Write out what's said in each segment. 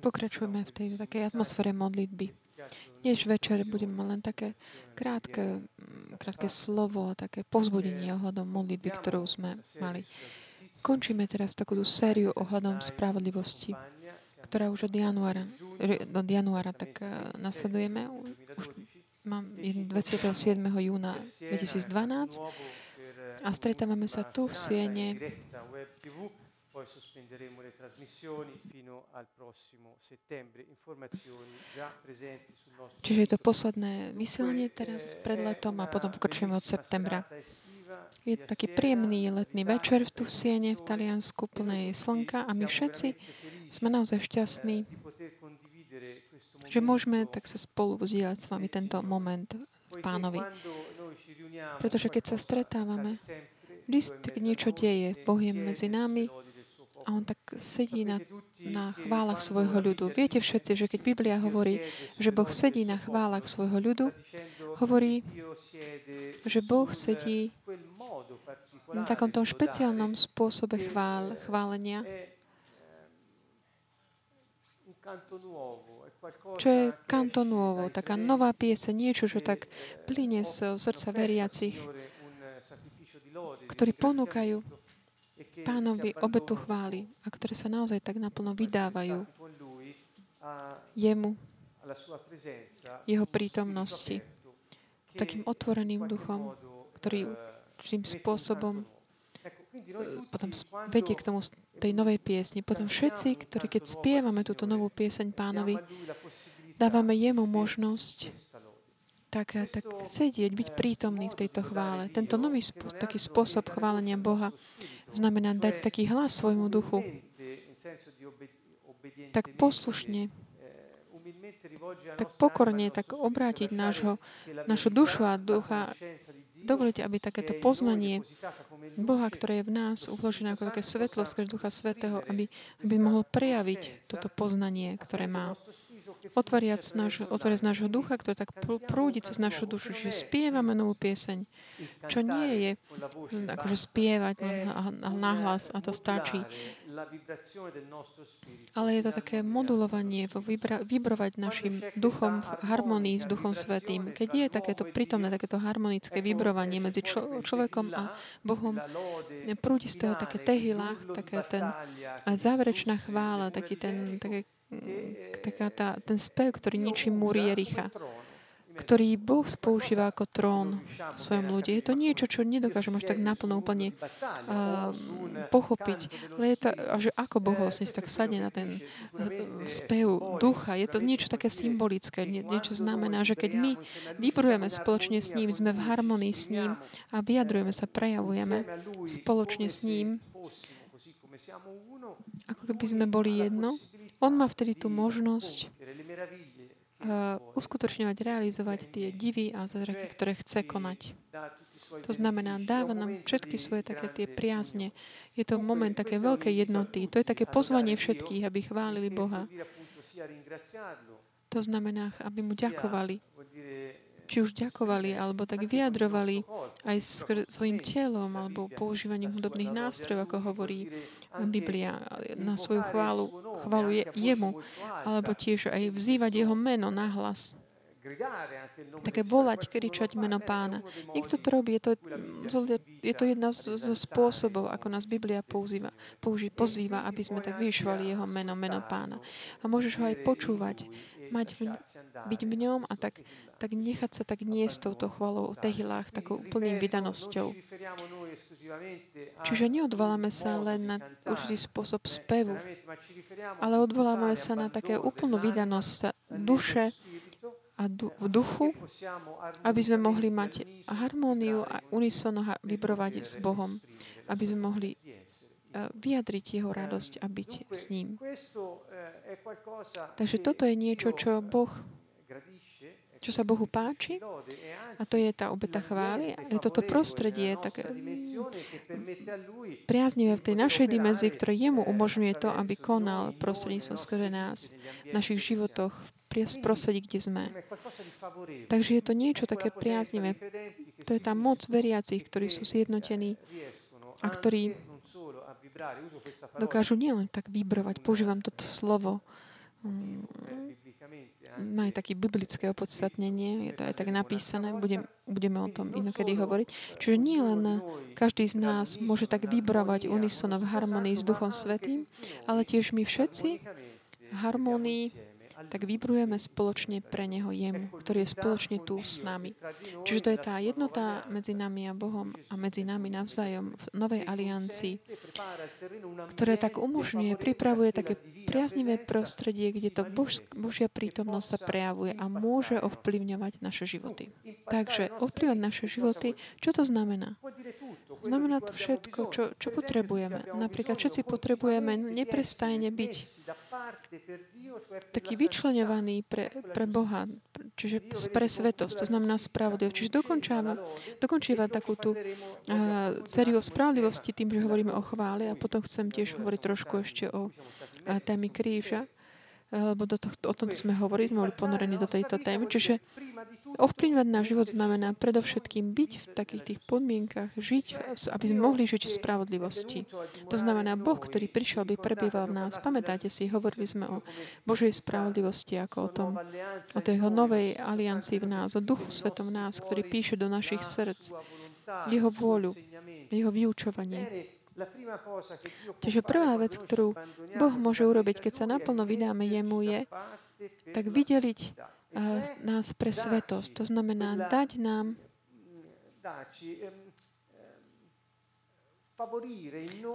Pokračujeme v tej takej atmosfére modlitby. Dnes večer budeme mať len také krátke, mm, krátke slovo a také povzbudenie ohľadom modlitby, ktorú sme mali. Končíme teraz takú sériu ohľadom spravodlivosti, ktorá už od januára, od januára tak eh, nasledujeme. Už mám 27. júna 2012 a stretávame sa tu v Siene poi sospenderemo le trasmissioni fino al prossimo settembre. Informazioni già presenti sul nostro Čiže je to posledné vysielanie teraz pred letom a potom pokračujeme od septembra. Je to taký príjemný letný večer v tu Siene v Taliansku plnej slnka a my všetci sme naozaj šťastní, že môžeme tak sa spolu vzdielať s vami tento moment pánovi. Pretože keď sa stretávame, vždy tak niečo deje. Boh je medzi nami, a on tak sedí na, na chválach svojho ľudu. Viete všetci, že keď Biblia hovorí, že Boh sedí na chválach svojho ľudu, hovorí, že Boh sedí na takomto špeciálnom spôsobe chvál, chválenia, čo je kanto nuovo, taká nová piese, niečo, čo tak plyne z srdca veriacich, ktorí ponúkajú pánovi obetu chvály a ktoré sa naozaj tak naplno vydávajú jemu, jeho prítomnosti, takým otvoreným duchom, ktorý tým spôsobom potom vedie k tomu tej novej piesni. Potom všetci, ktorí keď spievame túto novú pieseň pánovi, dávame jemu možnosť tak, tak sedieť, byť prítomný v tejto chvále. Tento nový spô- taký spôsob chválenia Boha znamená dať taký hlas svojmu duchu. Tak poslušne, tak pokorne, tak obrátiť nášho, našu dušu a ducha, dovoliť, aby takéto poznanie Boha, ktoré je v nás uložené ako také svetlo skrz Ducha Svetého, aby, aby mohol prejaviť toto poznanie, ktoré má otvoriac náš, otvoriac nášho ducha, ktorý tak prúdi cez našu dušu, že spievame novú pieseň, čo nie je akože spievať nahlas a to stačí. Ale je to také modulovanie, vybrovať našim duchom v harmonii s Duchom Svetým. Keď je takéto prítomné, takéto harmonické vybrovanie medzi člo, človekom a Bohom, prúdi z toho také tehilách, také ten záverečná chvála, taký ten, také taká tá, ten spev, ktorý ničí múry Jericha, ktorý Boh spoužíva ako trón v svojom ľudí. Je to niečo, čo nedokážem až tak naplno úplne uh, pochopiť. Ale je to, že ako Boh vlastne tak sadne na ten spev ducha. Je to niečo také symbolické. Nie, niečo znamená, že keď my vybrujeme spoločne s ním, sme v harmonii s ním a vyjadrujeme sa, prejavujeme spoločne s ním, ako keby sme boli jedno, on má vtedy tú možnosť uh, uskutočňovať, realizovať tie divy a zázraky, ktoré chce konať. To znamená, dáva nám všetky svoje také tie priazne. Je to moment také veľkej jednoty. To je také pozvanie všetkých, aby chválili Boha. To znamená, aby mu ďakovali či už ďakovali, alebo tak vyjadrovali aj svojim telom, alebo používaním hudobných nástrojov, ako hovorí Biblia, na svoju chválu, chválu je, jemu, alebo tiež aj vzývať jeho meno na hlas. Také volať, kričať meno pána. Niekto to robí, je to, je to jedna z, z spôsobov, ako nás Biblia používa, použi, pozýva, aby sme tak vyšvali jeho meno, meno pána. A môžeš ho aj počúvať, mať v, byť v ňom a tak tak nechať sa tak nie s touto chvalou o tehilách, takou úplným vydanosťou. Čiže neodvoláme sa len na určitý spôsob spevu, ale odvolávame sa na také úplnú vydanosť duše a du- v duchu, aby sme mohli mať harmóniu a unisono vybrovať s Bohom, aby sme mohli eh, vyjadriť jeho radosť a byť s ním. Takže toto je niečo, čo Boh čo sa Bohu páči, a to je tá obeta chvály, je toto prostredie také priaznivé v tej našej dimenzii, ktoré jemu umožňuje to, aby konal prostredníctvom skrze nás v našich životoch, v prostredí, kde sme. Takže je to niečo také priaznivé. To je tá moc veriacich, ktorí sú zjednotení a ktorí dokážu nielen tak vybrovať, používam toto slovo, mm, má aj také biblické opodstatnenie, je to aj tak napísané, budem, budeme o tom inokedy hovoriť. Čiže nie len každý z nás môže tak vybrovať unisono v harmonii s Duchom Svetým, ale tiež my všetci harmonii tak vybrujeme spoločne pre Neho jemu, ktorý je spoločne tu s nami. Čiže to je tá jednota medzi nami a Bohom a medzi nami navzájom v novej aliancii, ktoré tak umožňuje, pripravuje také priaznivé prostredie, kde to Bož, Božia prítomnosť sa prejavuje a môže ovplyvňovať naše životy. Takže ovplyvňovať naše životy, čo to znamená? Znamená to všetko, čo, čo potrebujeme. Napríklad všetci potrebujeme neprestajne byť taký vyčlenovaný pre, pre Boha, čiže pre svetosť, to znamená spravodlivosť. Čiže dokončáva, dokončíva takú tú uh, sériu spravodlivosti tým, že hovoríme o chvále a potom chcem tiež hovoriť trošku ešte o uh, témy kríža lebo do tohto, o tom sme hovorili, sme boli ponorení do tejto témy. Čiže ovplyvňovať náš život znamená predovšetkým byť v takých tých podmienkach, žiť, aby sme mohli žiť v spravodlivosti. To znamená, Boh, ktorý prišiel, by prebýval v nás. Pamätáte si, hovorili sme o Božej spravodlivosti, ako o tom, o tej novej aliancii v nás, o Duchu Svetom v nás, ktorý píše do našich srdc jeho vôľu, jeho vyučovanie. Čiže prvá vec, ktorú Boh môže urobiť, keď sa naplno vydáme jemu, je tak vydeliť nás pre svetosť. To znamená dať nám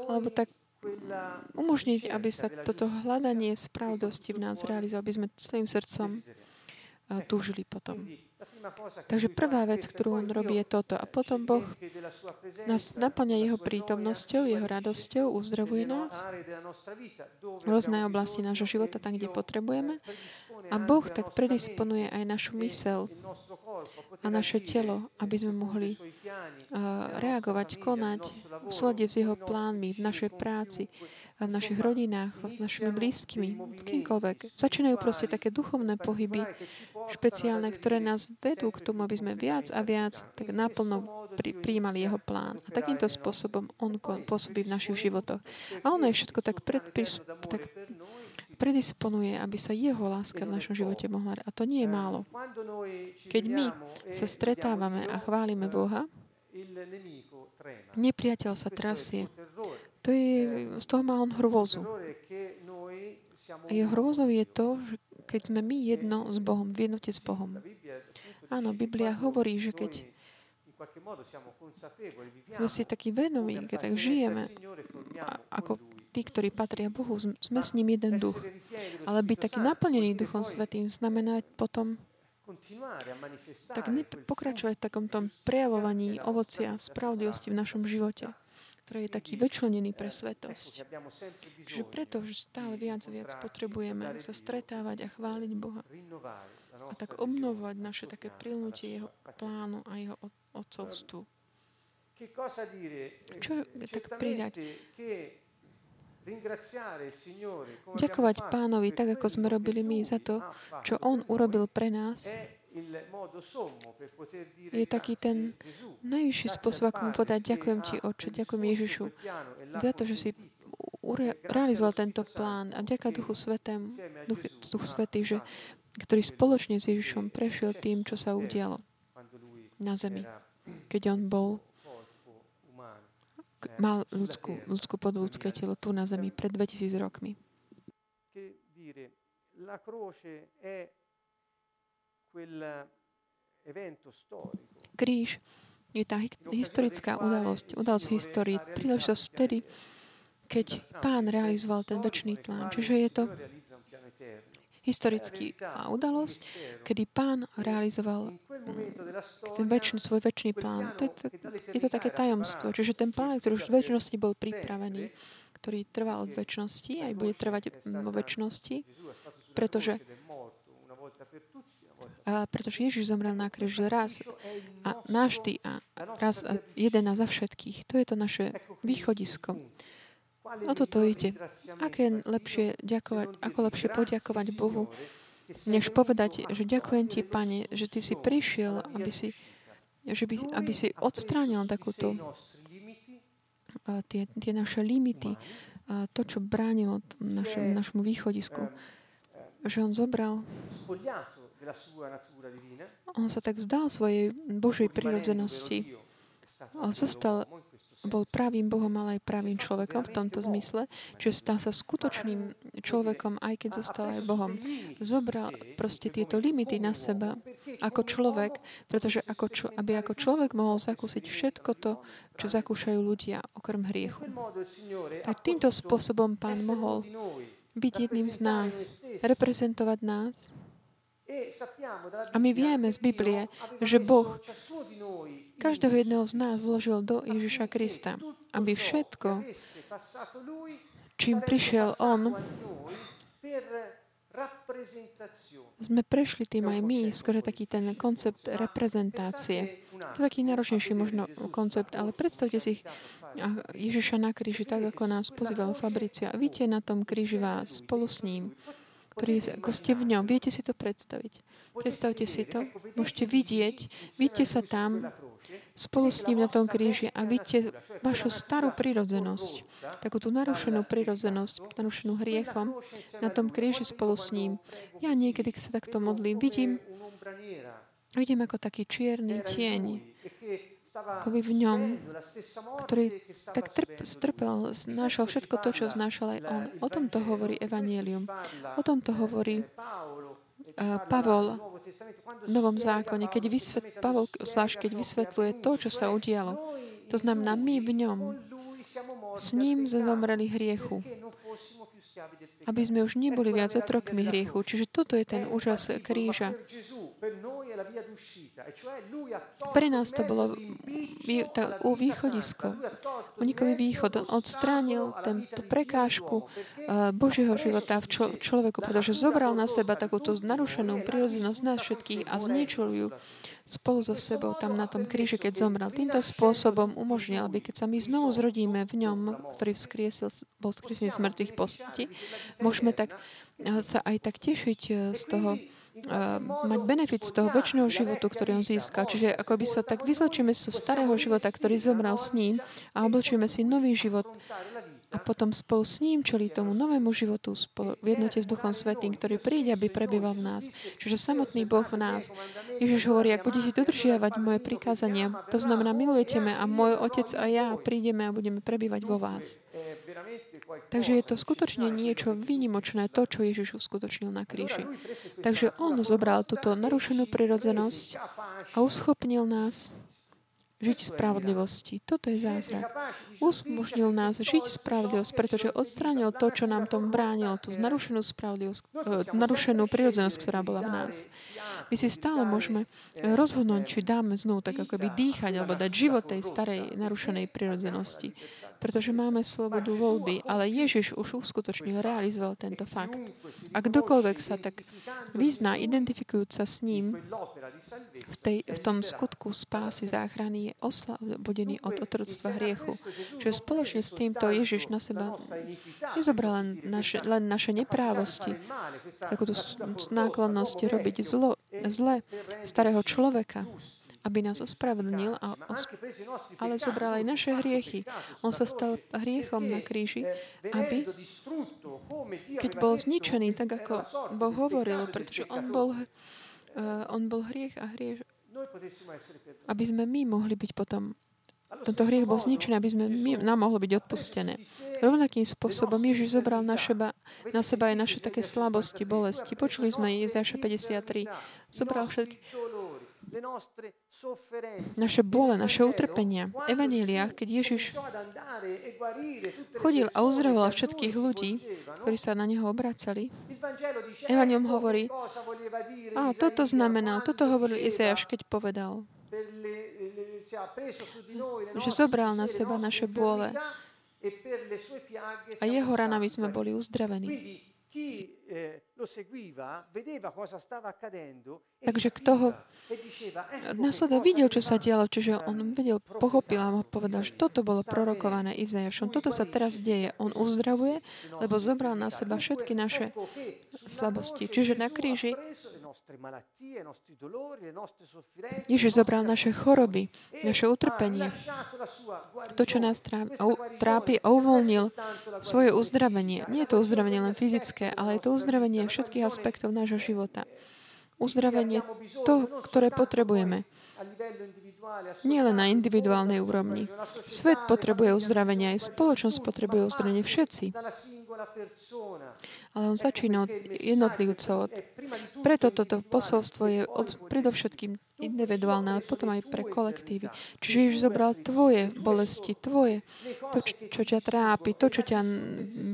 alebo tak umožniť, aby sa toto hľadanie v spravodlivosti v nás realizovalo, aby sme celým srdcom túžili potom. Takže prvá vec, ktorú on robí, je toto. A potom Boh nás naplňa jeho prítomnosťou, jeho radosťou, uzdravuje nás v rôznej oblasti nášho života, tam, kde potrebujeme. A Boh tak predisponuje aj našu mysel a naše telo, aby sme mohli reagovať, konať v súlade s jeho plánmi, v našej práci, v našich rodinách, s našimi blízkymi, s kýmkoľvek. Začínajú proste také duchovné pohyby, špeciálne, ktoré nás vedú k tomu, aby sme viac a viac tak naplno pri, prijímali jeho plán. A takýmto spôsobom on pôsobí v našich životoch. A ono je všetko tak, predpis, tak predisponuje, aby sa jeho láska v našom živote mohla. A to nie je málo. Keď my sa stretávame a chválime Boha, nepriateľ sa trasie. To je, z toho má on hrôzu. A jeho hrôzou je to, že keď sme my jedno s Bohom, v jednote s Bohom. Áno, Biblia hovorí, že keď sme si takí vedomí, keď tak žijeme ako tí, ktorí patria Bohu, sme s ním jeden duch. Ale byť taký naplnený Duchom Svetým znamená potom tak pokračovať v takom tom prejavovaní ovocia spravodlivosti v našom živote ktorý je taký vyčlenený pre svetosť. Čiže preto, že stále viac a viac potrebujeme sa stretávať a chváliť Boha. A tak obnovovať naše také prilnutie Jeho plánu a Jeho otcovstvu. Čo tak pridať? Ďakovať pánovi tak, ako sme robili my za to, čo on urobil pre nás, je taký ten najvyšší spôsob, ako mu povedať, ďakujem ti, Oče, ďakujem Ježišu, za to, že si realizoval tento plán a ďaká Duchu Svetému, Duch, Duch Svetý, že, ktorý spoločne s Ježišom prešiel tým, čo sa udialo na zemi, keď on bol mal ľudskú, ľudskú podľudské telo tu na zemi pred 2000 rokmi. Kríž je tá historická udalosť, udalosť v histórii, príležitosť vtedy, keď pán realizoval ten väčší plán. Čiže je to historický udalosť, kedy pán realizoval ten väčšin, svoj väčší plán. To je, to, je to také tajomstvo. Čiže ten plán, ktorý už v väčšnosti bol pripravený, ktorý trval od väčšnosti, aj bude trvať vo väčšnosti, pretože a pretože Ježiš zomrel na kríži raz a navždy a raz a jeden a za všetkých. To je to naše východisko. O toto ide. Aké je lepšie ďakovať, ako lepšie poďakovať Bohu, než povedať, že ďakujem ti, Pane, že ty si prišiel, aby si, že by, aby si odstránil takúto tie, tie naše limity, to, čo bránilo naše, našemu východisku. Že on zobral on sa tak zdal svojej Božej prirodzenosti. A zostal bol pravým Bohom, ale aj pravým človekom v tomto zmysle, že stal sa skutočným človekom, aj keď zostal aj Bohom. Zobral proste tieto limity na seba ako človek, pretože ako čo, aby ako človek mohol zakúsiť všetko to, čo zakúšajú ľudia okrem hriechu. Tak týmto spôsobom Pán mohol byť jedným z nás, reprezentovať nás a my vieme z Biblie, že Boh každého jedného z nás vložil do Ježiša Krista, aby všetko, čím prišiel On, sme prešli tým aj my, skoro taký ten koncept reprezentácie. To je taký náročnejší možno koncept, ale predstavte si Ježiša na kríži, tak ako nás pozýval Fabricia. A vidíte na tom kríži vás spolu s ním ktorý, ako ste v ňom. Viete si to predstaviť? Predstavte si to. Môžete vidieť, vidíte sa tam spolu s ním na tom kríži a vidíte vašu starú prirodzenosť, takú tú narušenú prirodzenosť, narušenú hriechom na tom kríži spolu s ním. Ja niekedy, keď sa takto modlím, vidím, vidím ako taký čierny tieň, akoby v ňom, ktorý tak trp, strpel, znášal všetko to, čo znášal aj on. O tom to hovorí Evangelium. O tom to hovorí uh, Pavol v Novom zákone, keď vysvet, Pavol, zvlášť keď vysvetľuje to, čo sa udialo. To znamená, my v ňom s ním zomreli hriechu aby sme už neboli viac otrokmi hriechu. Čiže toto je ten úžas kríža. Pre nás to bolo u východisko, unikový východ. On odstránil tento prekážku uh, Božieho života v čo, človeku, pretože zobral na seba takúto narušenú prírodzenosť nás všetkých a zničil ju spolu so sebou tam na tom kríži, keď zomrel. Týmto spôsobom umožnil, aby keď sa my znovu zrodíme v ňom, ktorý vzkriesil, bol vzkriesený z mŕtvych postí, môžeme tak eh, sa aj tak tešiť eh, z toho, uh, mať benefit z toho väčšného životu, ktorý on získal. Čiže ako by sa tak vyzlečíme zo starého života, ktorý zomrel s ním a oblčíme si nový život, a potom spolu s ním čeli tomu novému životu spolu, v jednote s Duchom Svetým, ktorý príde, aby prebýval v nás. Čiže samotný Boh v nás. Ježiš hovorí, ak budete dodržiavať moje prikázania, to znamená, milujete ma a môj Otec a ja prídeme a budeme prebývať vo vás. Takže je to skutočne niečo výnimočné, to, čo Ježiš uskutočnil na kríži. Takže On zobral túto narušenú prirodzenosť a uschopnil nás žiť v spravodlivosti. Toto je zázrak. Usmožnil nás žiť spravodlivosť, pretože odstránil to, čo nám tom bránilo, tú narušenú spravodlivosť, uh, narušenú prirodzenosť, ktorá bola v nás. My si stále môžeme rozhodnúť, či dáme znovu tak akoby dýchať alebo dať život tej starej narušenej prirodzenosti pretože máme slobodu voľby, ale Ježiš už uskutočnil, realizoval tento fakt. A kdokoľvek sa tak vyzná, identifikujúc sa s ním, v, tej, v tom skutku spásy záchrany je oslobodený od otroctva hriechu. Čiže spoločne s týmto Ježiš na seba nezobral len naše, len naše neprávosti, takúto náklonnosť robiť zlo, zle starého človeka, aby nás ospravedlnil, a os- ale zobral aj naše hriechy. On sa stal hriechom na kríži, aby, keď bol zničený, tak ako Boh hovoril, pretože on bol, uh, on bol hriech a hriech, aby sme my mohli byť potom tento hriech bol zničený, aby sme my, nám mohlo byť odpustené. Rovnakým spôsobom Ježiš zobral na seba, na seba aj naše také slabosti, bolesti. Počuli sme Jezáša 53. Zobral všetky naše bole, naše utrpenia. V Evaneliách, keď Ježiš chodil a uzdravoval všetkých ľudí, ktorí sa na Neho obracali, Evangelium hovorí, a toto znamená, toto hovoril Izajáš, keď povedal, že zobral na seba naše bôle a jeho ranami sme boli uzdravení. Eh, Takže kto ho e nasledov videl, čo sa dialo, čiže on vedel, pochopil a povedal, že toto bolo prorokované Izajašom. Toto sa teraz deje. On uzdravuje, lebo zobral na seba všetky naše slabosti. Čiže na kríži Ježiš zobral naše choroby, naše utrpenie, to, čo nás trápi a uvoľnil svoje uzdravenie. Nie je to uzdravenie len fyzické, ale je to uzdravenie všetkých aspektov nášho života. Uzdravenie to, ktoré potrebujeme. Nie len na individuálnej úrovni. Svet potrebuje uzdravenie, aj spoločnosť potrebuje uzdravenie všetci. Ale on začína od jednotlivcov. Preto toto posolstvo je predovšetkým individuálne, ale potom aj pre kolektívy. Čiže Ježiš zobral tvoje bolesti, tvoje, to, čo ťa trápi, to, čo ťa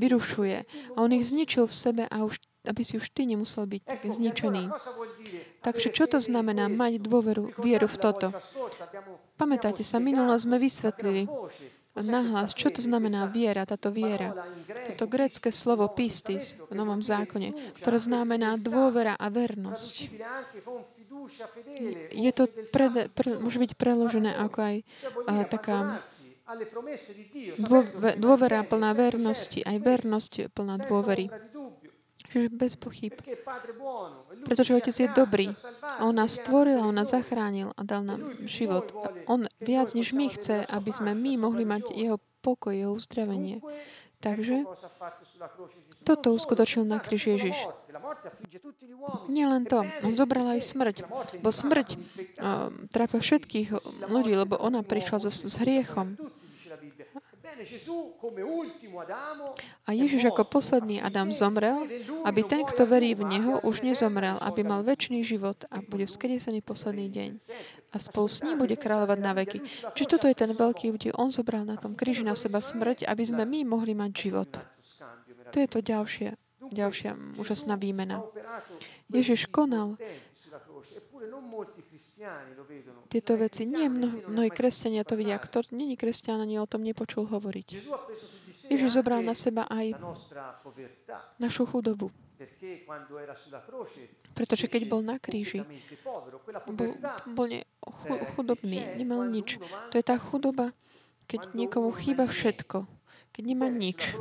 vyrušuje. A on ich zničil v sebe a už aby si už ty nemusel byť tak zničený. Takže čo to znamená mať dôveru, vieru v toto? Pamätáte sa, minulé sme vysvetlili nahlas, čo to znamená viera, táto viera. Toto grecké slovo pistis v Novom zákone, ktoré znamená dôvera a vernosť. Je to pre, pre, môže byť preložené ako aj uh, taká dôvera plná vernosti, aj vernosť plná dôvery. Čiže bez pochyb. Pretože Otec je dobrý. A On nás stvoril a On nás zachránil a dal nám život. A on viac než my chce, aby sme my mohli mať Jeho pokoj, Jeho uzdravenie. Takže toto uskutočil na kríž Ježiš. Nie len to, on zobral aj smrť. Bo smrť uh, trápa všetkých ľudí, lebo ona prišla so, s hriechom. A Ježiš ako posledný Adam zomrel, aby ten, kto verí v Neho, už nezomrel, aby mal väčší život a bude vzkriesený posledný deň. A spolu s ním bude kráľovať na veky. Či toto je ten veľký údel. On zobral na tom kríži na seba smrť, aby sme my mohli mať život. To je to ďalšie, ďalšia úžasná výmena. Ježiš konal tieto veci. Nie mno, mnohí kresťania to vidia. Kto není kresťan, ani o tom nepočul hovoriť. Ježiš zobral na seba aj našu chudobu. Pretože keď bol na kríži, bol, bol ne, chudobný, nemal nič. To je tá chudoba, keď niekomu chýba všetko, keď nemá nič.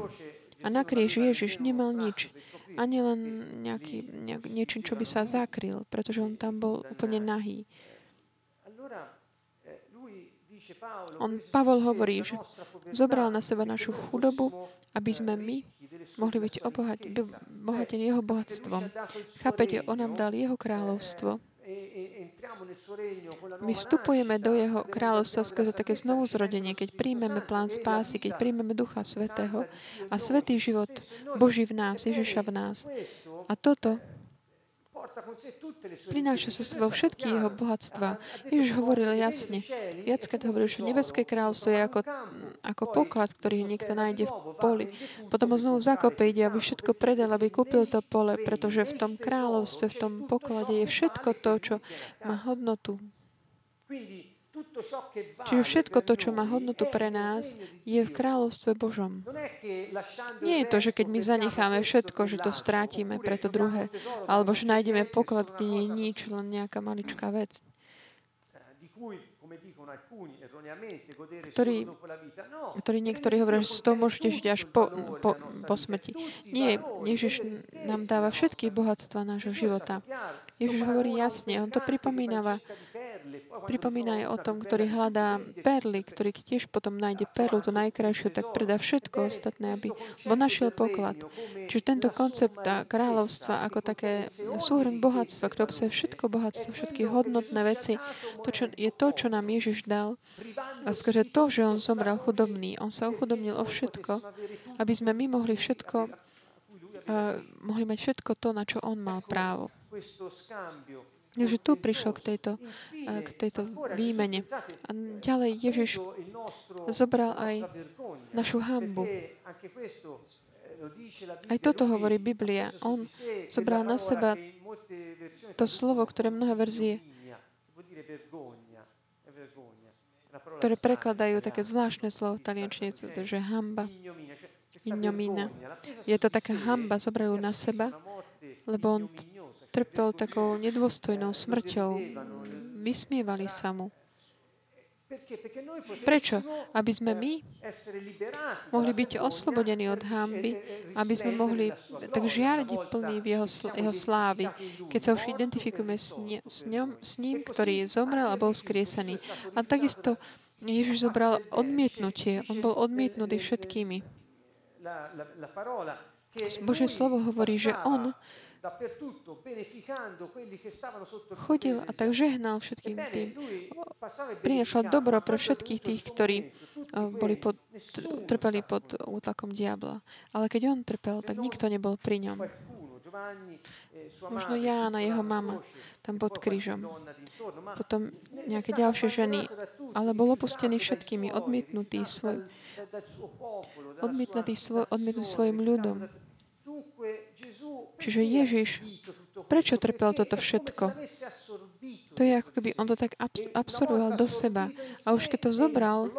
A na kríži Ježiš nemal nič ani len nejaký, nejak, niečím, čo by sa zakryl, pretože on tam bol úplne nahý. On, Pavol hovorí, že zobral na seba našu chudobu, aby sme my mohli byť obohatení jeho bohatstvom. Chápete, on nám dal jeho kráľovstvo my vstupujeme do Jeho kráľovstva skrze také znovuzrodenie, keď príjmeme plán spásy, keď príjmeme Ducha Svetého a Svetý život Boží v nás, Ježiša v nás. A toto Prináša sa sebou všetky jeho bohatstva. Ježiš hovoril jasne. Viackrát hovoril, že nebeské kráľstvo je ako, ako poklad, ktorý niekto nájde v poli. Potom ho znovu zakope, ide, aby všetko predal, aby kúpil to pole, pretože v tom kráľovstve, v tom poklade je všetko to, čo má hodnotu. Čiže všetko to, čo má hodnotu pre nás, je v kráľovstve Božom. Nie je to, že keď my zanecháme všetko, že to strátime pre to druhé, alebo že nájdeme poklad, kde nie je nič, len nejaká maličká vec ktorý, ktorý niektorí hovoria, že toho môžete žiť až po, po, po smrti. Nie, Ježiš nám dáva všetky bohatstva nášho života. Ježiš hovorí jasne, on to pripomínáva. Pripomína aj o tom, ktorý hľadá perly, ktorý tiež potom nájde perlu, to najkrajšiu, tak predá všetko ostatné, aby bo našiel poklad. Čiže tento koncept kráľovstva ako také súhrn bohatstva, ktoré obsahuje všetko bohatstvo, všetky hodnotné veci, to čo, je to, čo nám Ježiš dal. A skrze to, že on zomrel chudobný, on sa uchudobnil o všetko, aby sme my mohli všetko, uh, mohli mať všetko to, na čo on mal právo. Takže tu prišlo k tejto, eh, k tejto výmene. A ďalej Ježiš zobral aj našu hambu. Aj toto hovorí Biblia. On zobral na seba to slovo, ktoré mnohé verzie ktoré prekladajú také zvláštne slovo v taliančine, že hamba, ignomína. Je to taká hamba, zobrajú na seba, lebo on trpel takou nedôstojnou smrťou. Vysmievali sa mu. Prečo? Aby sme my mohli byť oslobodení od hamby, aby sme mohli tak žiariť plný v jeho, jeho slávy, keď sa už identifikujeme s, ne, s, ňom, s ním, ktorý zomrel a bol skriesený. A takisto Ježiš zobral odmietnutie. On bol odmietnutý všetkými. Božie slovo hovorí, že on chodil a tak žehnal všetkým tým. Prinašal dobro pre všetkých tých, ktorí boli pod, trpeli pod útlakom diabla. Ale keď on trpel, tak nikto nebol pri ňom. Možno Jána, jeho mama, tam pod krížom. Potom nejaké ďalšie ženy. Ale bol opustený všetkými, odmietnutý, svoj, odmietnutý, svoj, odmietnutý svojim ľudom. Čiže Ježiš, prečo trpel toto všetko? To je ako keby on to tak absorboval do seba. A už keď to zobral,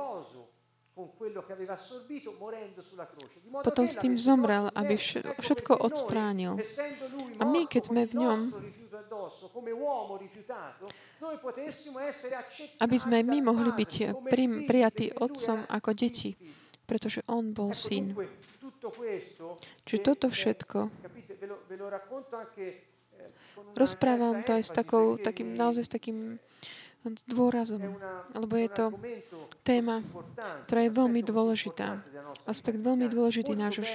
potom s tým zomrel, aby všetko odstránil. A my, keď sme v ňom, aby sme my mohli byť prijatí otcom ako deti, pretože on bol syn. Čiže toto všetko rozprávam to aj s takou, takým, naozaj s takým dôrazom, lebo je to téma, ktorá je veľmi dôležitá. Aspekt veľmi dôležitý nášho,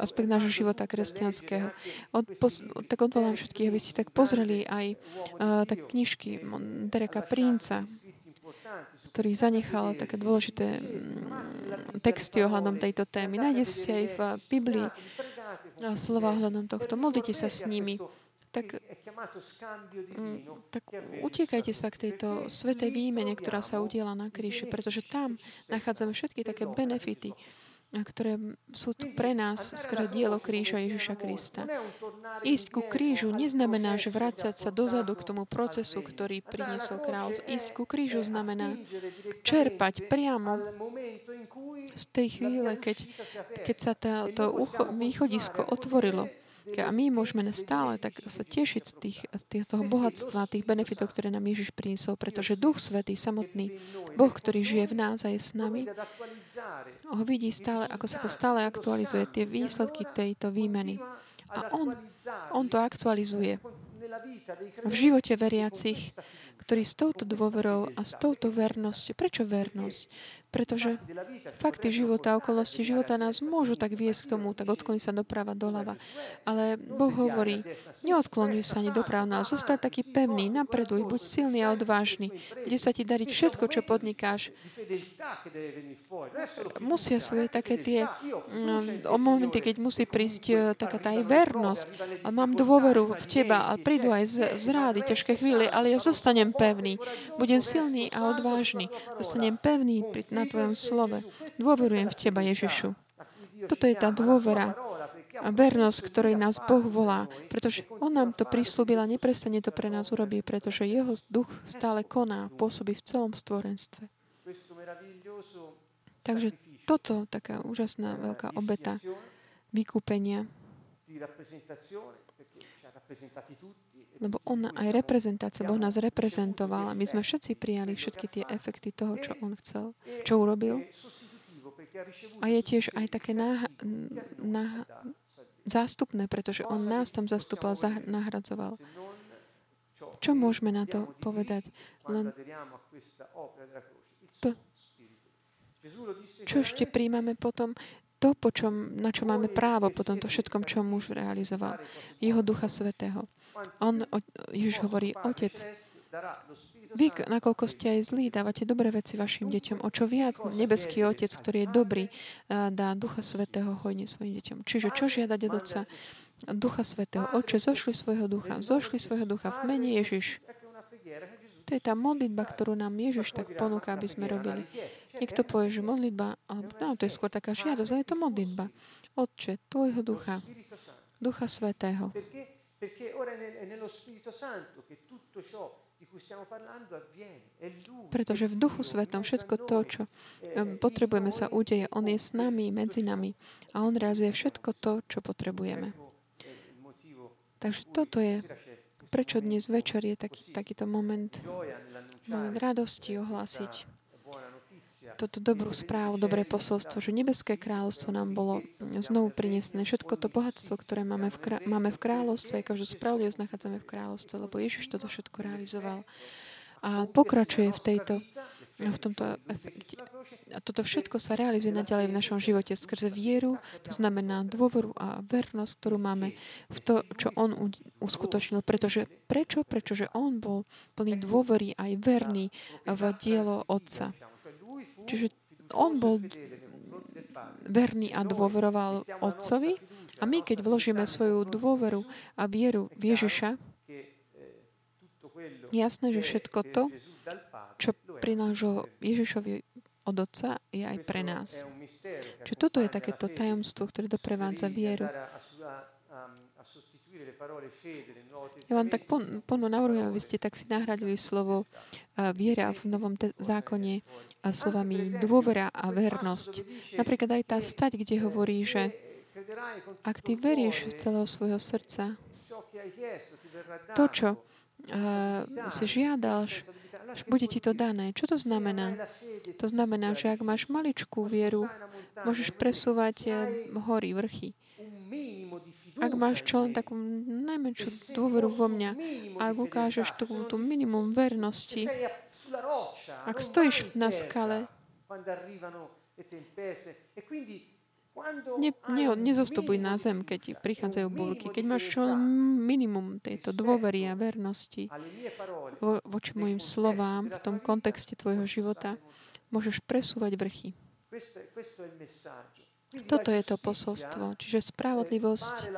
aspekt nášho života kresťanského. Od, pos, tak odvolám všetkých, aby ste tak pozreli aj uh, tak knižky Dereka Princa, ktorý zanechal také dôležité texty ohľadom tejto témy. Nájde si aj v Biblii slova ohľadom tohto. Modlite sa s nimi tak, mm, tak utiekajte sa k tejto svetej výmene, ktorá sa udiela na kríži, pretože tam nachádzame všetky také benefity, ktoré sú tu pre nás skrze dielo kríža Ježiša Krista. Ísť ku krížu neznamená, že vrácať sa dozadu k tomu procesu, ktorý priniesol kráľ. Ísť ku krížu znamená čerpať priamo z tej chvíle, keď, keď sa to, to východisko otvorilo a my môžeme stále tak sa tešiť z, tých, z toho bohatstva, tých benefitov, ktoré nám Ježiš priniesol, pretože Duch Svetý, samotný Boh, ktorý žije v nás a je s nami, ho vidí stále, ako sa to stále aktualizuje, tie výsledky tejto výmeny. A on, on to aktualizuje v živote veriacich, ktorí s touto dôverou a s touto vernosťou, prečo vernosť? Pretože fakty života, okolnosti života nás môžu tak viesť k tomu, tak odkloniť sa doprava, doľava. Ale Boh hovorí, neodklonuj sa ani doprava, ale zostať taký pevný, napreduj, buď silný a odvážny. Bude sa ti dariť všetko, čo podnikáš. Musia sú aj také tie um, momenty, keď musí prísť uh, taká tá aj vernosť. A mám dôveru v teba a prídu aj z, zrády, ťažké chvíle, ale ja zostanem pevný. Budem silný a odvážny. Zostanem pevný pri, na Tvojom slove. Dôverujem v Teba, Ježišu. Toto je tá dôvera a vernosť, ktorej nás Boh volá, pretože On nám to prislúbil a neprestane to pre nás urobí, pretože Jeho duch stále koná, pôsobí v celom stvorenstve. Takže toto, taká úžasná veľká obeta vykúpenia, lebo on aj reprezentácia, Boh nás reprezentoval a my sme všetci prijali všetky tie efekty toho, čo on chcel, čo urobil. A je tiež aj také náha, náha, zástupné, pretože on nás tam zastupal, nahradzoval. Čo môžeme na to povedať? Len to, čo ešte príjmame potom? To, po čom, na čo máme právo po tomto všetkom, čo muž realizoval. Jeho Ducha Svetého. On, Ježiš hovorí, Otec, vy, nakoľko ste aj zlí, dávate dobré veci vašim deťom. O čo viac nebeský Otec, ktorý je dobrý, dá Ducha Svetého hojne svojim deťom. Čiže čo žiadať od Otca? Ducha Svetého. Oče, zošli svojho ducha. Zošli svojho ducha v mene Ježiš. To je tá modlitba, ktorú nám Ježiš tak ponúka, aby sme robili. Niekto povie, že modlitba, alebo no, to je skôr taká žiadosť, ale je to modlitba. Otče, Tvojho ducha, Ducha Svetého. Pretože v Duchu Svetom všetko to, čo potrebujeme sa udeje, On je s nami, medzi nami a On realizuje všetko to, čo potrebujeme. Takže toto je prečo dnes večer je taký, takýto moment, moment radosti ohlásiť toto dobrú správu, dobré posolstvo, že nebeské kráľovstvo nám bolo znovu prinesené. Všetko to bohatstvo, ktoré máme v, krá- máme v kráľovstve, každú spravodlivosť nachádzame v kráľovstve, lebo Ježiš toto všetko realizoval. A pokračuje v tejto v tomto efekte. A toto všetko sa realizuje naďalej v našom živote skrze vieru, to znamená dôveru a vernosť, ktorú máme v to, čo On uskutočnil. Pretože, prečo? Pretože On bol plný dôvery aj verný v dielo Otca. Čiže on bol verný a dôveroval Otcovi a my, keď vložíme svoju dôveru a vieru v Ježiša, jasné, že všetko to, čo prinážo Ježišovi od Otca, je aj pre nás. Čiže toto je takéto tajomstvo, ktoré doprevádza vieru. Ja vám tak plno navrhujem, aby ste tak si nahradili slovo viera v Novom zákone a slovami dôvera a vernosť. Napríklad aj tá stať, kde hovorí, že ak ty veríš z celého svojho srdca, to, čo uh, si žiadal, bude ti to dané. Čo to znamená? To znamená, že ak máš maličkú vieru, môžeš presúvať eh, hory, vrchy. Ak máš čo len takú najmenšiu dôveru vo mňa, ak ukážeš tú, tú minimum vernosti, ak stojíš na skale, ne, ne, nezostupuj na zem, keď prichádzajú búrky. Keď máš čo minimum tejto dôvery a vernosti vo, voči mojim slovám v tom kontexte tvojho života, môžeš presúvať vrchy. Toto je to posolstvo, čiže spravodlivosť,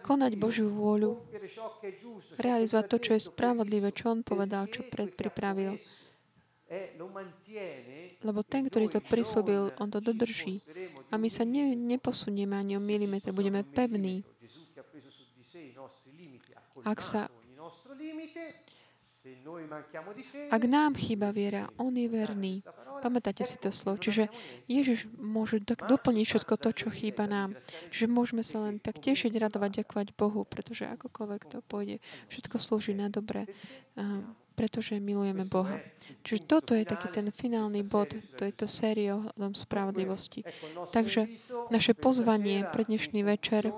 konať Božiu vôľu, realizovať to, čo je spravodlivé, čo On povedal, čo predpripravil. Lebo ten, ktorý to prislúbil, on to dodrží. A my sa ne, neposunieme ani o milimetr, budeme pevní. Ak sa ak nám chýba viera, On je verný. Pamätáte si to slovo. Čiže Ježiš môže tak doplniť všetko to, čo chýba nám. Čiže môžeme sa len tak tešiť, radovať, ďakovať Bohu, pretože akokoľvek to pôjde, všetko slúži na dobre, pretože milujeme Boha. Čiže toto je taký ten finálny bod tejto série ohľadom spravodlivosti. Takže naše pozvanie pre dnešný večer,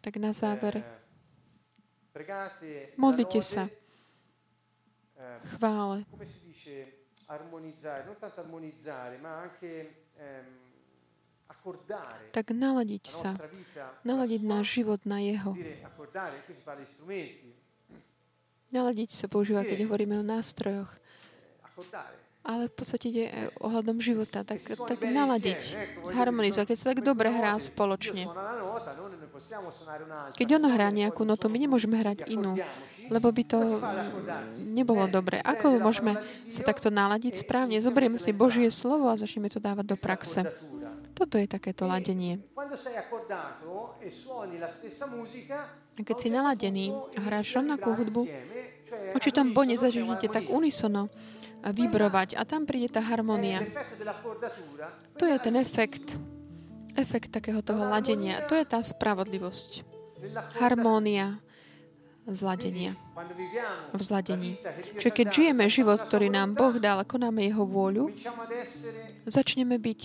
tak na záver, modlite sa, chvále. Tak naladiť sa, naladiť náš život na Jeho. Naladiť sa používa, keď hovoríme o nástrojoch. Ale v podstate ide ohľadom života, tak, tak naladiť, zharmonizovať, keď sa tak dobre hrá spoločne. Keď ono hrá nejakú notu, my nemôžeme hrať inú, lebo by to nebolo dobre. Ako môžeme sa takto naladiť správne? Zoberieme si Božie slovo a začneme to dávať do praxe. Toto je takéto ladenie. A keď si naladený a hráš rovnakú hudbu, v určitom bone zažijete tak unisono, vybrovať. A tam príde tá harmonia. To je ten efekt. Efekt takého toho ladenia. To je tá spravodlivosť. Harmónia zladenia. V zladení. Čiže keď žijeme život, ktorý nám Boh dal konáme Jeho vôľu, začneme byť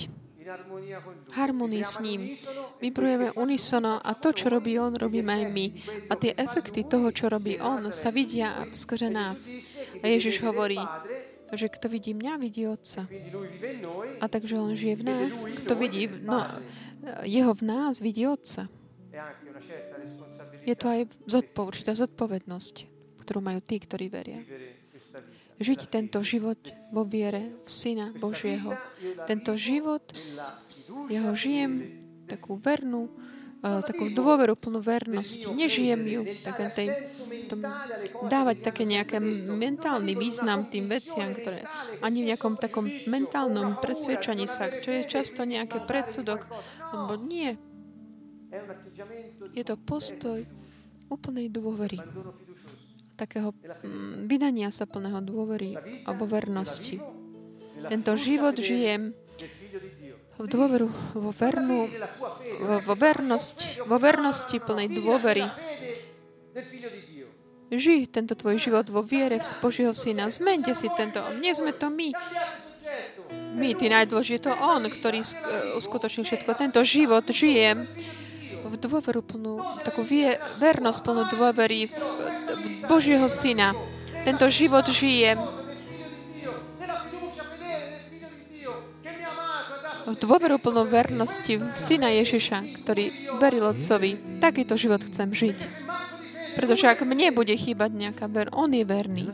harmonii s ním. Vybrujeme unisono a to, čo robí on, robíme aj my. A tie efekty toho, čo robí on, sa vidia skôr nás. A Ježiš hovorí, že kto vidí mňa, vidí Otca. A takže On žije v nás. Kto vidí no, Jeho v nás, vidí Otca. Je to aj zodpo, určitá zodpovednosť, ktorú majú tí, ktorí veria. Žiť tento život vo viere v Syna Božieho. Tento život, ja ho žijem takú vernú, uh, takú dôveru plnú vernosti. Nežijem ju tak tej tom, dávať také nejaké mentálny význam tým veciam, ktoré ani v nejakom takom mentálnom presvedčaní sa, čo je často nejaký predsudok, lebo nie. Je to postoj úplnej dôvery. Takého mm, vydania sa plného dôvery alebo vernosti. Tento život žijem v dôveru, vo vernú, vo, vernosť, vo vernosti plnej dôvery Žij tento tvoj život vo viere v Božieho Syna. Zmente si tento. Nie sme to my. My, ty najdôležitý, je to On, ktorý uskutočnil všetko. Tento život žijem v dôveru plnú, takú vie, vernosť plnú dôvery v, Božieho Syna. Tento život žijem v dôveru plnú vernosti v Syna Ježiša, ktorý veril Otcovi. Takýto život chcem žiť. Pretože ak mne bude chýbať nejaká ver, On je verný.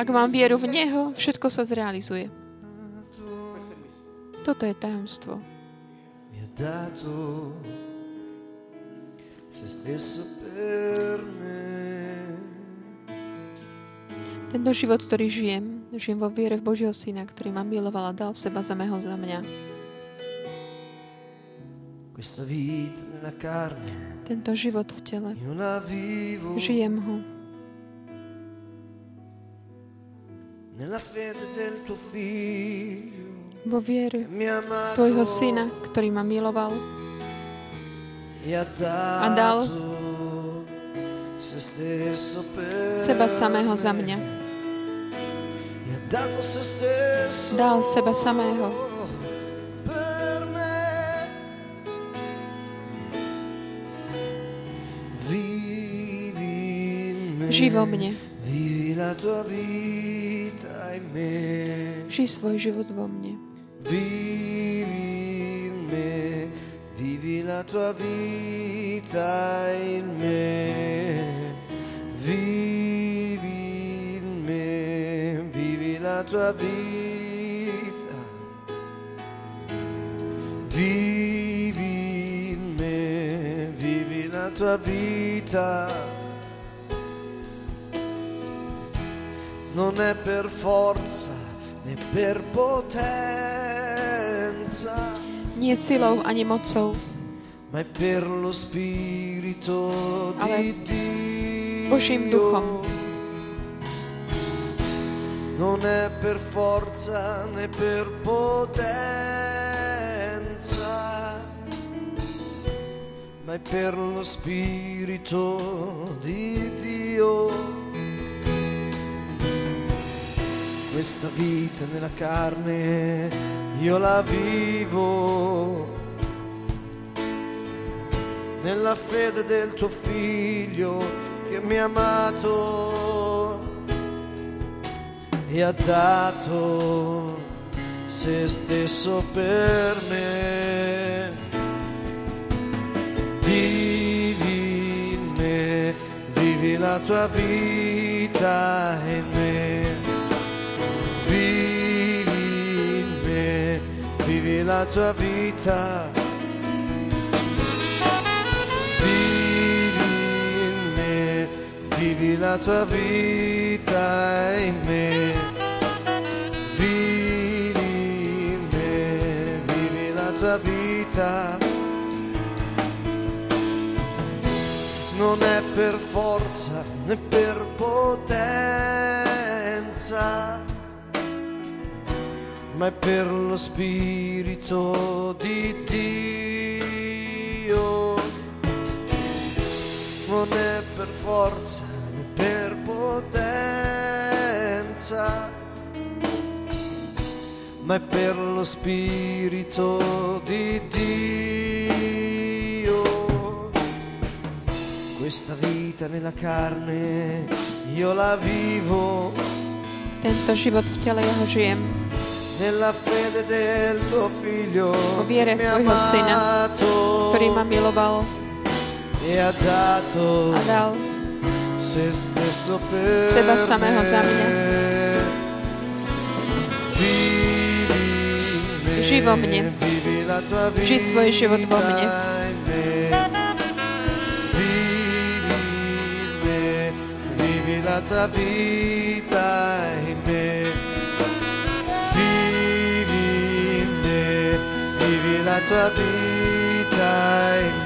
Ak mám vieru v Neho, všetko sa zrealizuje. Toto je tajomstvo. Tento život, ktorý žijem, Žijem vo viere v Božieho Syna, ktorý ma miloval a dal seba za meho za mňa. Tento život v tele. Žijem ho. Vo viere Tvojho Syna, ktorý ma miloval a dal seba samého za mňa. Dal seba samého. Živ vo mne. Žij svoj život vo mne. Vivi la tua vita in me. la tua vita. Vivi in me, vivi la tua vita. Non è per forza né per potenza. Nie silou ani mocou. Ma è per lo spirito Ale di Dio. Božím duchom non è per forza né per potenza, ma è per lo Spirito di Dio. Questa vita nella carne io la vivo nella fede del tuo figlio che mi ha amato e ha dato se stesso per me. Vivi in me, vivi la tua vita in me. Vivi in me, vivi la tua vita. Vivi vivi la tua vita in me. tua vita non è per forza né per potenza, ma è per lo spirito di Dio. Non è per forza potenza ma è per lo Spirito di Dio. Questa vita nella carne io la vivo. Tento život v tele ja ho žijem. Nella fede del tuo figlio o viere v tvojho syna, ktorý ma miloval e ha dato a dal se stesso seba samého za mňa. Žij vo mne. Žij svoj život vo mne. la tua vita in me.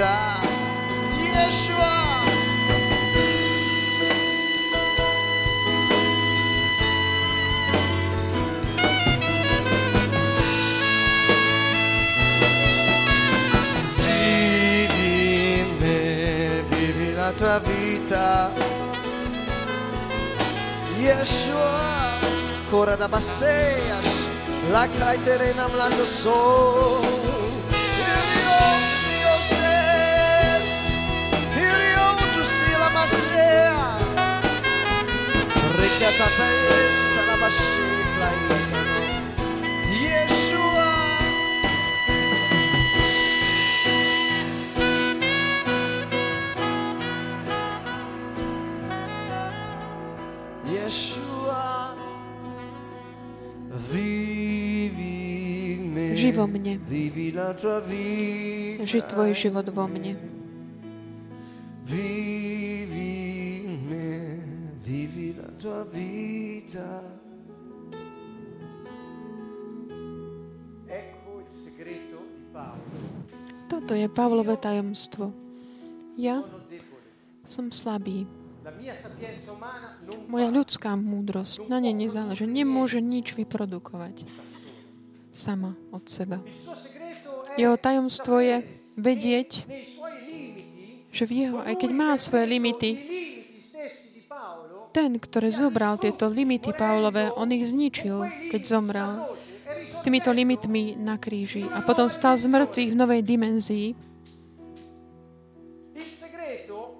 Vita. Yeshua. Vivi in tua vita. Yeshua, cora da Baseas, la kaiterena mlando so. Żyj во мне. Żyj Twój żywot во mnie. Toto je Pavlové tajomstvo. Ja som slabý. Moja ľudská múdrosť na nej nezáleží. Nemôže nič vyprodukovať sama od seba. Jeho tajomstvo je vedieť, že v jeho, aj keď má svoje limity, ten, ktorý zobral tieto limity Pavlové, on ich zničil, keď zomrel týmito limitmi na kríži a potom stal z mŕtvych v novej dimenzii.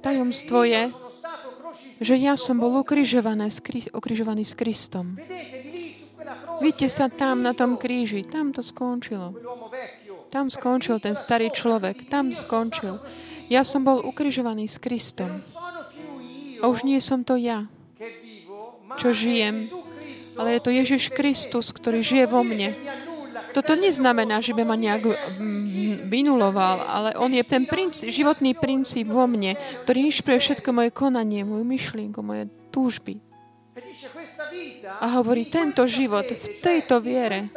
Tajomstvo je, že ja som bol ukrižovaný s, Kri- ukrižovaný s Kristom. Vidíte sa tam na tom kríži, tam to skončilo. Tam skončil ten starý človek, tam skončil. Ja som bol ukrižovaný s Kristom. A už nie som to ja, čo žijem, ale je to Ježiš Kristus, ktorý žije vo mne. Toto neznamená, že by ma nejak vynuloval, ale on je ten princíp, životný princíp vo mne, ktorý inšpiruje všetko moje konanie, moju myšlienku, moje túžby. A hovorí, tento život v tejto viere,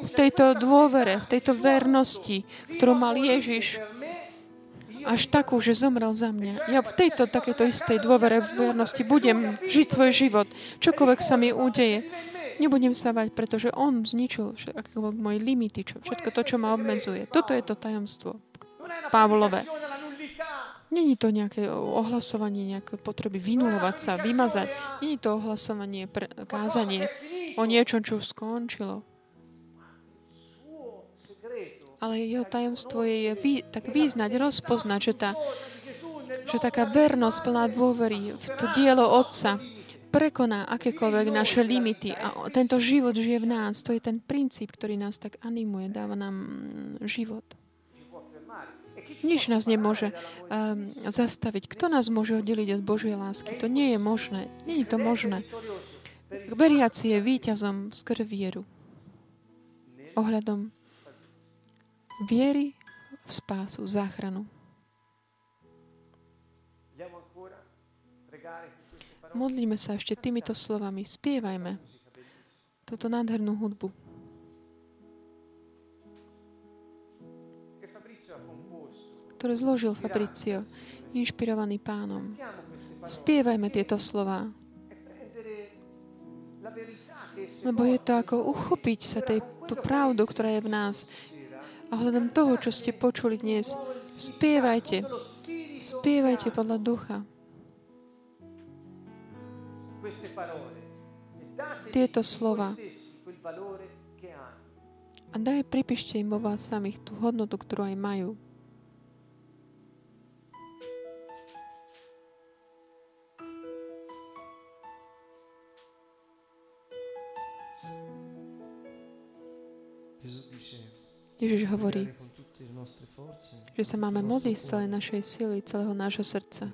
v tejto dôvere, v tejto vernosti, ktorú mal Ježiš, až takú, že zomrel za mňa. Ja v tejto takéto istej dôvere v vernosti budem žiť svoj život. Čokoľvek sa mi udeje. Nebudem sa bať, pretože On zničil všetko moje limity, čo, všetko to, čo ma obmedzuje. Toto je to tajomstvo. Pavlové. Není to nejaké ohlasovanie, nejaké potreby vynulovať sa, vymazať. Není to ohlasovanie, pre, kázanie o niečom, čo skončilo. Ale jeho tajomstvo je, je vy, tak význať, rozpoznať, že, tá, že taká vernosť plná dôvery v to dielo Otca prekoná akékoľvek naše limity a tento život žije v nás. To je ten princíp, ktorý nás tak animuje, dáva nám život. Nič nás nemôže um, zastaviť. Kto nás môže oddeliť od Božej lásky? To nie je možné. Je to možné. Veriaci je víťazom skrze vieru. Ohľadom viery v spásu, záchranu. Modlíme sa ešte týmito slovami. Spievajme túto nádhernú hudbu. Ktorú zložil Fabricio, inšpirovaný pánom. Spievajme tieto slova, lebo je to ako uchopiť sa tej, tú pravdu, ktorá je v nás. A hľadom toho, čo ste počuli dnes, spievajte Spievajte podľa ducha. Tieto slova. A daj, pripíšte im vo vás samých tú hodnotu, ktorú aj majú. Ježiš hovorí, že sa máme modliť z celej našej sily, celého nášho srdca,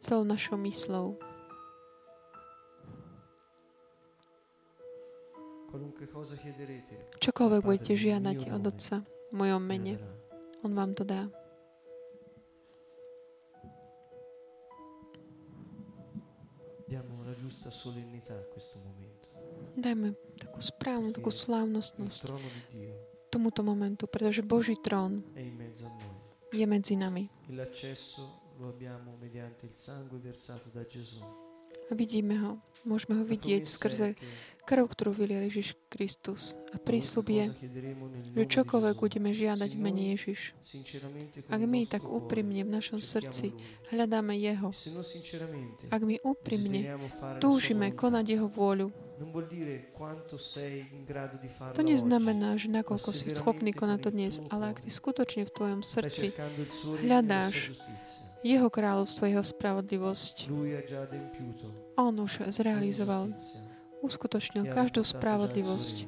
celou našou myslou. Čokoľvek budete žiadať od Otca v mojom mene, On vám to dá. Dajme takú správnu, takú slávnostnosť tomuto momentu, pretože Boží trón je medzi nami. Vidíme ho, môžeme ho vidieť skrze krv, ktorú vylial Ježiš Kristus. A prísľub je, že čokoľvek budeme žiadať v mene Ježiš. Ak my tak úprimne v našom srdci hľadáme Jeho, ak my úprimne túžime konať Jeho vôľu, to neznamená, že nakoľko si schopný konať to dnes, ale ak ty skutočne v tvojom srdci hľadáš jeho kráľovstvo, jeho spravodlivosť, on už zrealizoval, uskutočnil každú spravodlivosť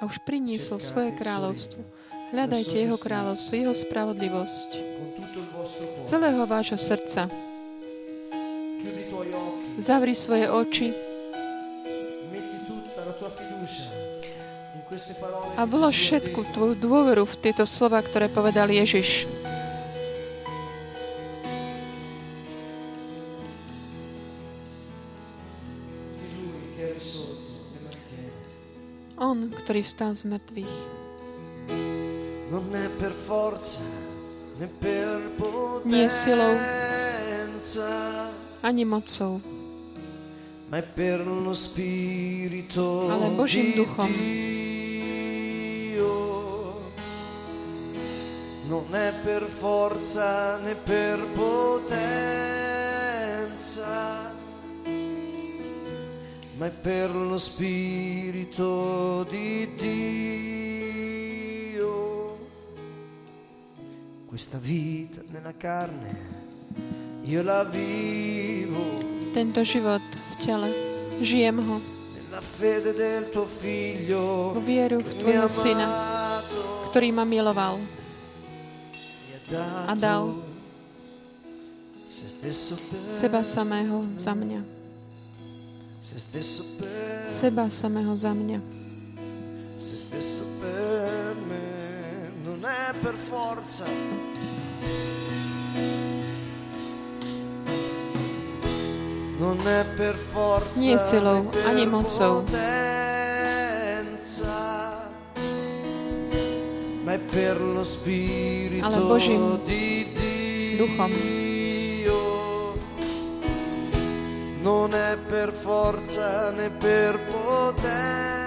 a už priniesol svoje kráľovstvo. Hľadajte jeho kráľovstvo, jeho spravodlivosť z celého vášho srdca. Zavri svoje oči a bolo všetku tvoju dôveru v tieto slova, ktoré povedal Ježiš. Ktorý vstal z mŕtvych. Nie silou, ani mocou, ale Božím duchom. non è per forza né per potenza, ma è per lo Spirito di Dio. Questa vita nella carne, io la vivo. Tento život v tele, žijem ho. Nella fede del tuo figlio, v vieru v tvojho syna, ktorý ma miloval a dal seba samého za mňa. Seba samého za mňa. Nie silou, ani mocou, ale Božím duchom. Forza né per potenza,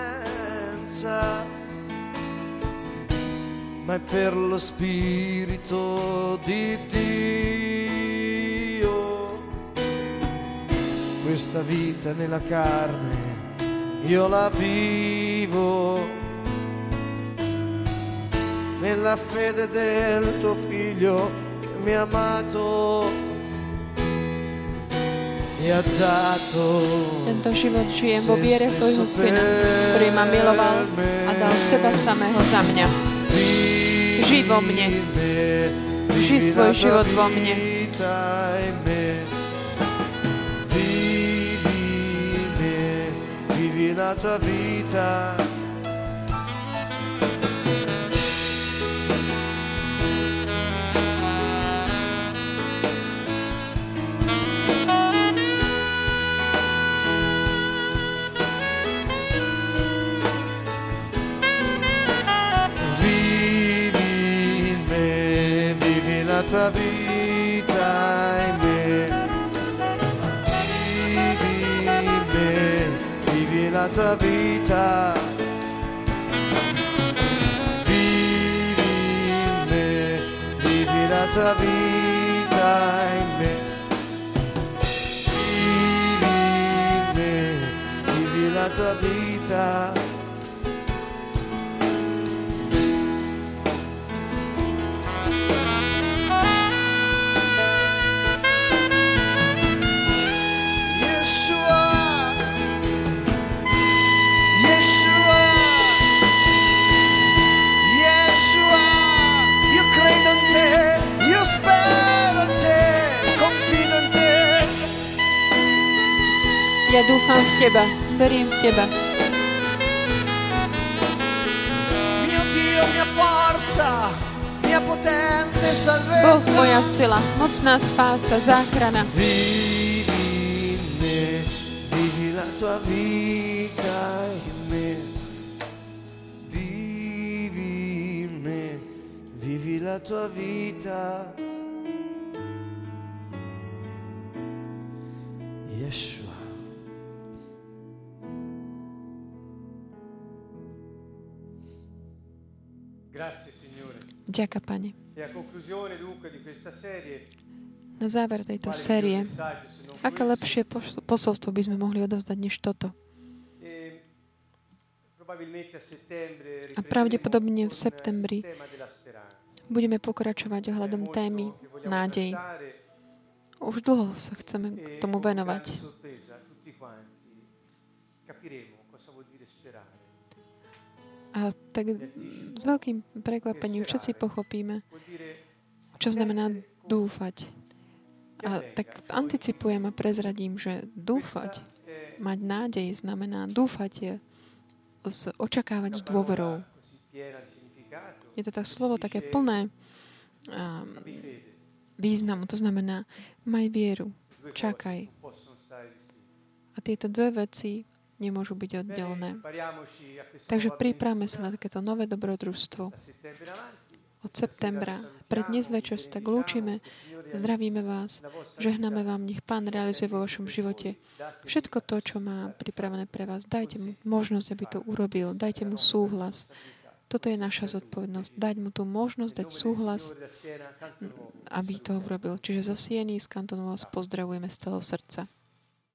ma è per lo Spirito di Dio. Questa vita nella carne io la vivo nella fede del tuo figlio che mi ha amato Tento život žijem vo viere Tvojho Syna, ktorý ma miloval a dal seba samého za mňa. Žij vo mne. Žij svoj život vo mne. Vivi la tua vita tua vita in me. Vivi in me, vivi la tua vita. Vivi in me, vivi la tua vita. in me. Vivi in me, vivi la tua vita. Ja dúfam v Teba, verím v Teba. Mio Dio, mia forza, mia potente Boh, salvezza. moja sila, mocná spása, záchrana. Vivi in me, vivi la tua vita in me. Vivi in me, vivi la tua vita. Yeshua. Ďaká, Pane. E Na záver tejto série, aké lepšie pos- posolstvo by sme mohli odozdať než toto? E a pravdepodobne v riprenderemo septembri budeme pokračovať ohľadom témy nádej. Už dlho sa chceme k e tomu venovať. A tak s veľkým prekvapením všetci pochopíme, čo znamená dúfať. A tak anticipujem a prezradím, že dúfať, mať nádej znamená dúfať je očakávať s dôverou. Je to tak slovo také plné um, významu. To znamená, maj vieru, čakaj. A tieto dve veci nemôžu byť oddelené. Takže pripravme sa na takéto nové dobrodružstvo od septembra. Pre dnes večer sa tak lúčime, zdravíme vás, žehname vám, nech Pán realizuje vo vašom živote všetko to, čo má pripravené pre vás. Dajte mu možnosť, aby to urobil, dajte mu súhlas. Toto je naša zodpovednosť. Dať mu tú možnosť, dať súhlas, aby to urobil. Čiže zo Sieny z kantonu vás pozdravujeme z celého srdca.